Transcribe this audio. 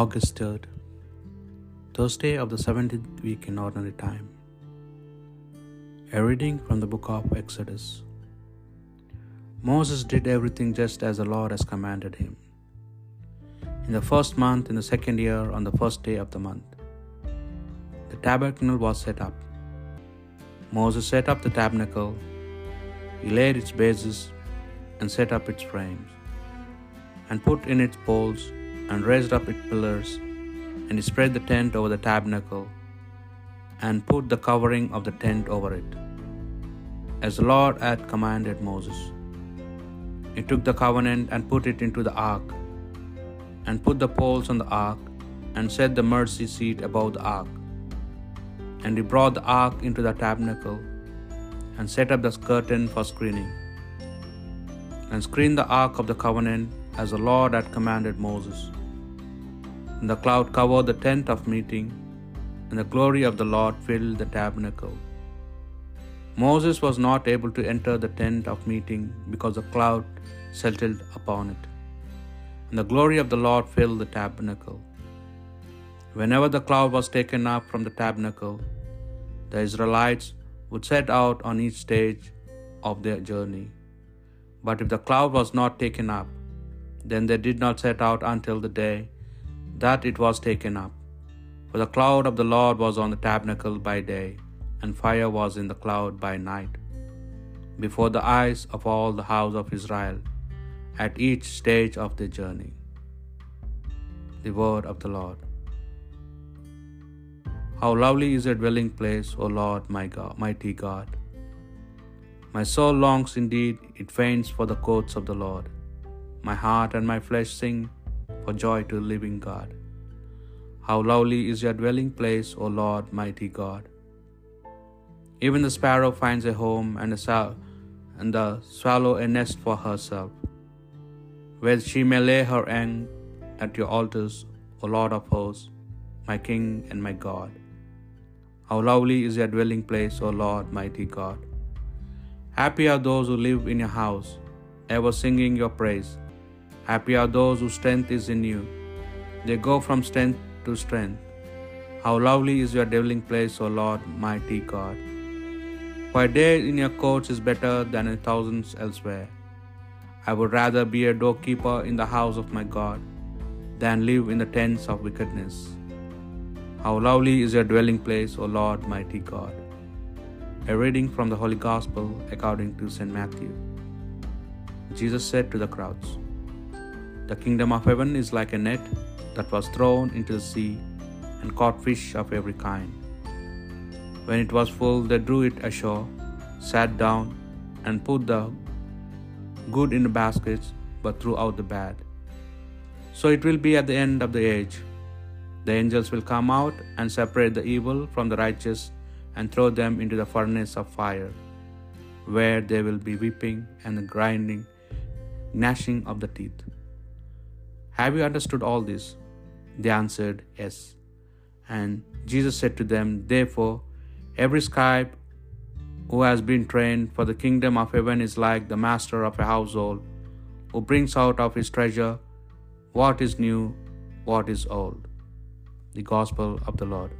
August 3rd, Thursday of the 17th week in Ordinary Time. A reading from the book of Exodus. Moses did everything just as the Lord has commanded him. In the first month, in the second year, on the first day of the month, the tabernacle was set up. Moses set up the tabernacle, he laid its bases and set up its frames, and put in its poles and raised up its pillars, and he spread the tent over the tabernacle, and put the covering of the tent over it, as the Lord had commanded Moses. He took the covenant and put it into the ark, and put the poles on the ark, and set the mercy seat above the ark. And he brought the ark into the tabernacle, and set up the curtain for screening, and screened the ark of the covenant as the Lord had commanded Moses. And the cloud covered the tent of meeting, and the glory of the Lord filled the tabernacle. Moses was not able to enter the tent of meeting because the cloud settled upon it, and the glory of the Lord filled the tabernacle. Whenever the cloud was taken up from the tabernacle, the Israelites would set out on each stage of their journey. But if the cloud was not taken up, then they did not set out until the day that it was taken up. For the cloud of the Lord was on the tabernacle by day, and fire was in the cloud by night, before the eyes of all the house of Israel at each stage of their journey. The word of the Lord. How lovely is your dwelling place, O Lord, my God, mighty God. My soul longs indeed, it faints for the courts of the Lord. My heart and my flesh sing for joy to the living God. How lovely is your dwelling place, O Lord, mighty God. Even the sparrow finds a home, and, a sow- and the swallow a nest for herself, where she may lay her egg at your altars, O Lord of hosts, my King and my God. How lovely is your dwelling place, O Lord, mighty God. Happy are those who live in your house, ever singing your praise. Happy are those whose strength is in you. They go from strength to strength. How lovely is your dwelling place, O Lord, mighty God. For a day in your courts is better than a thousand elsewhere. I would rather be a doorkeeper in the house of my God than live in the tents of wickedness. How lovely is your dwelling place, O Lord, mighty God. A reading from the Holy Gospel according to St. Matthew. Jesus said to the crowds, The kingdom of heaven is like a net that was thrown into the sea and caught fish of every kind. When it was full, they drew it ashore, sat down, and put the good in the baskets, but threw out the bad. So it will be at the end of the age. The angels will come out and separate the evil from the righteous and throw them into the furnace of fire, where they will be weeping and grinding, gnashing of the teeth. Have you understood all this? They answered, Yes. And Jesus said to them, Therefore, every scribe who has been trained for the kingdom of heaven is like the master of a household, who brings out of his treasure what is new, what is old. The Gospel of the Lord.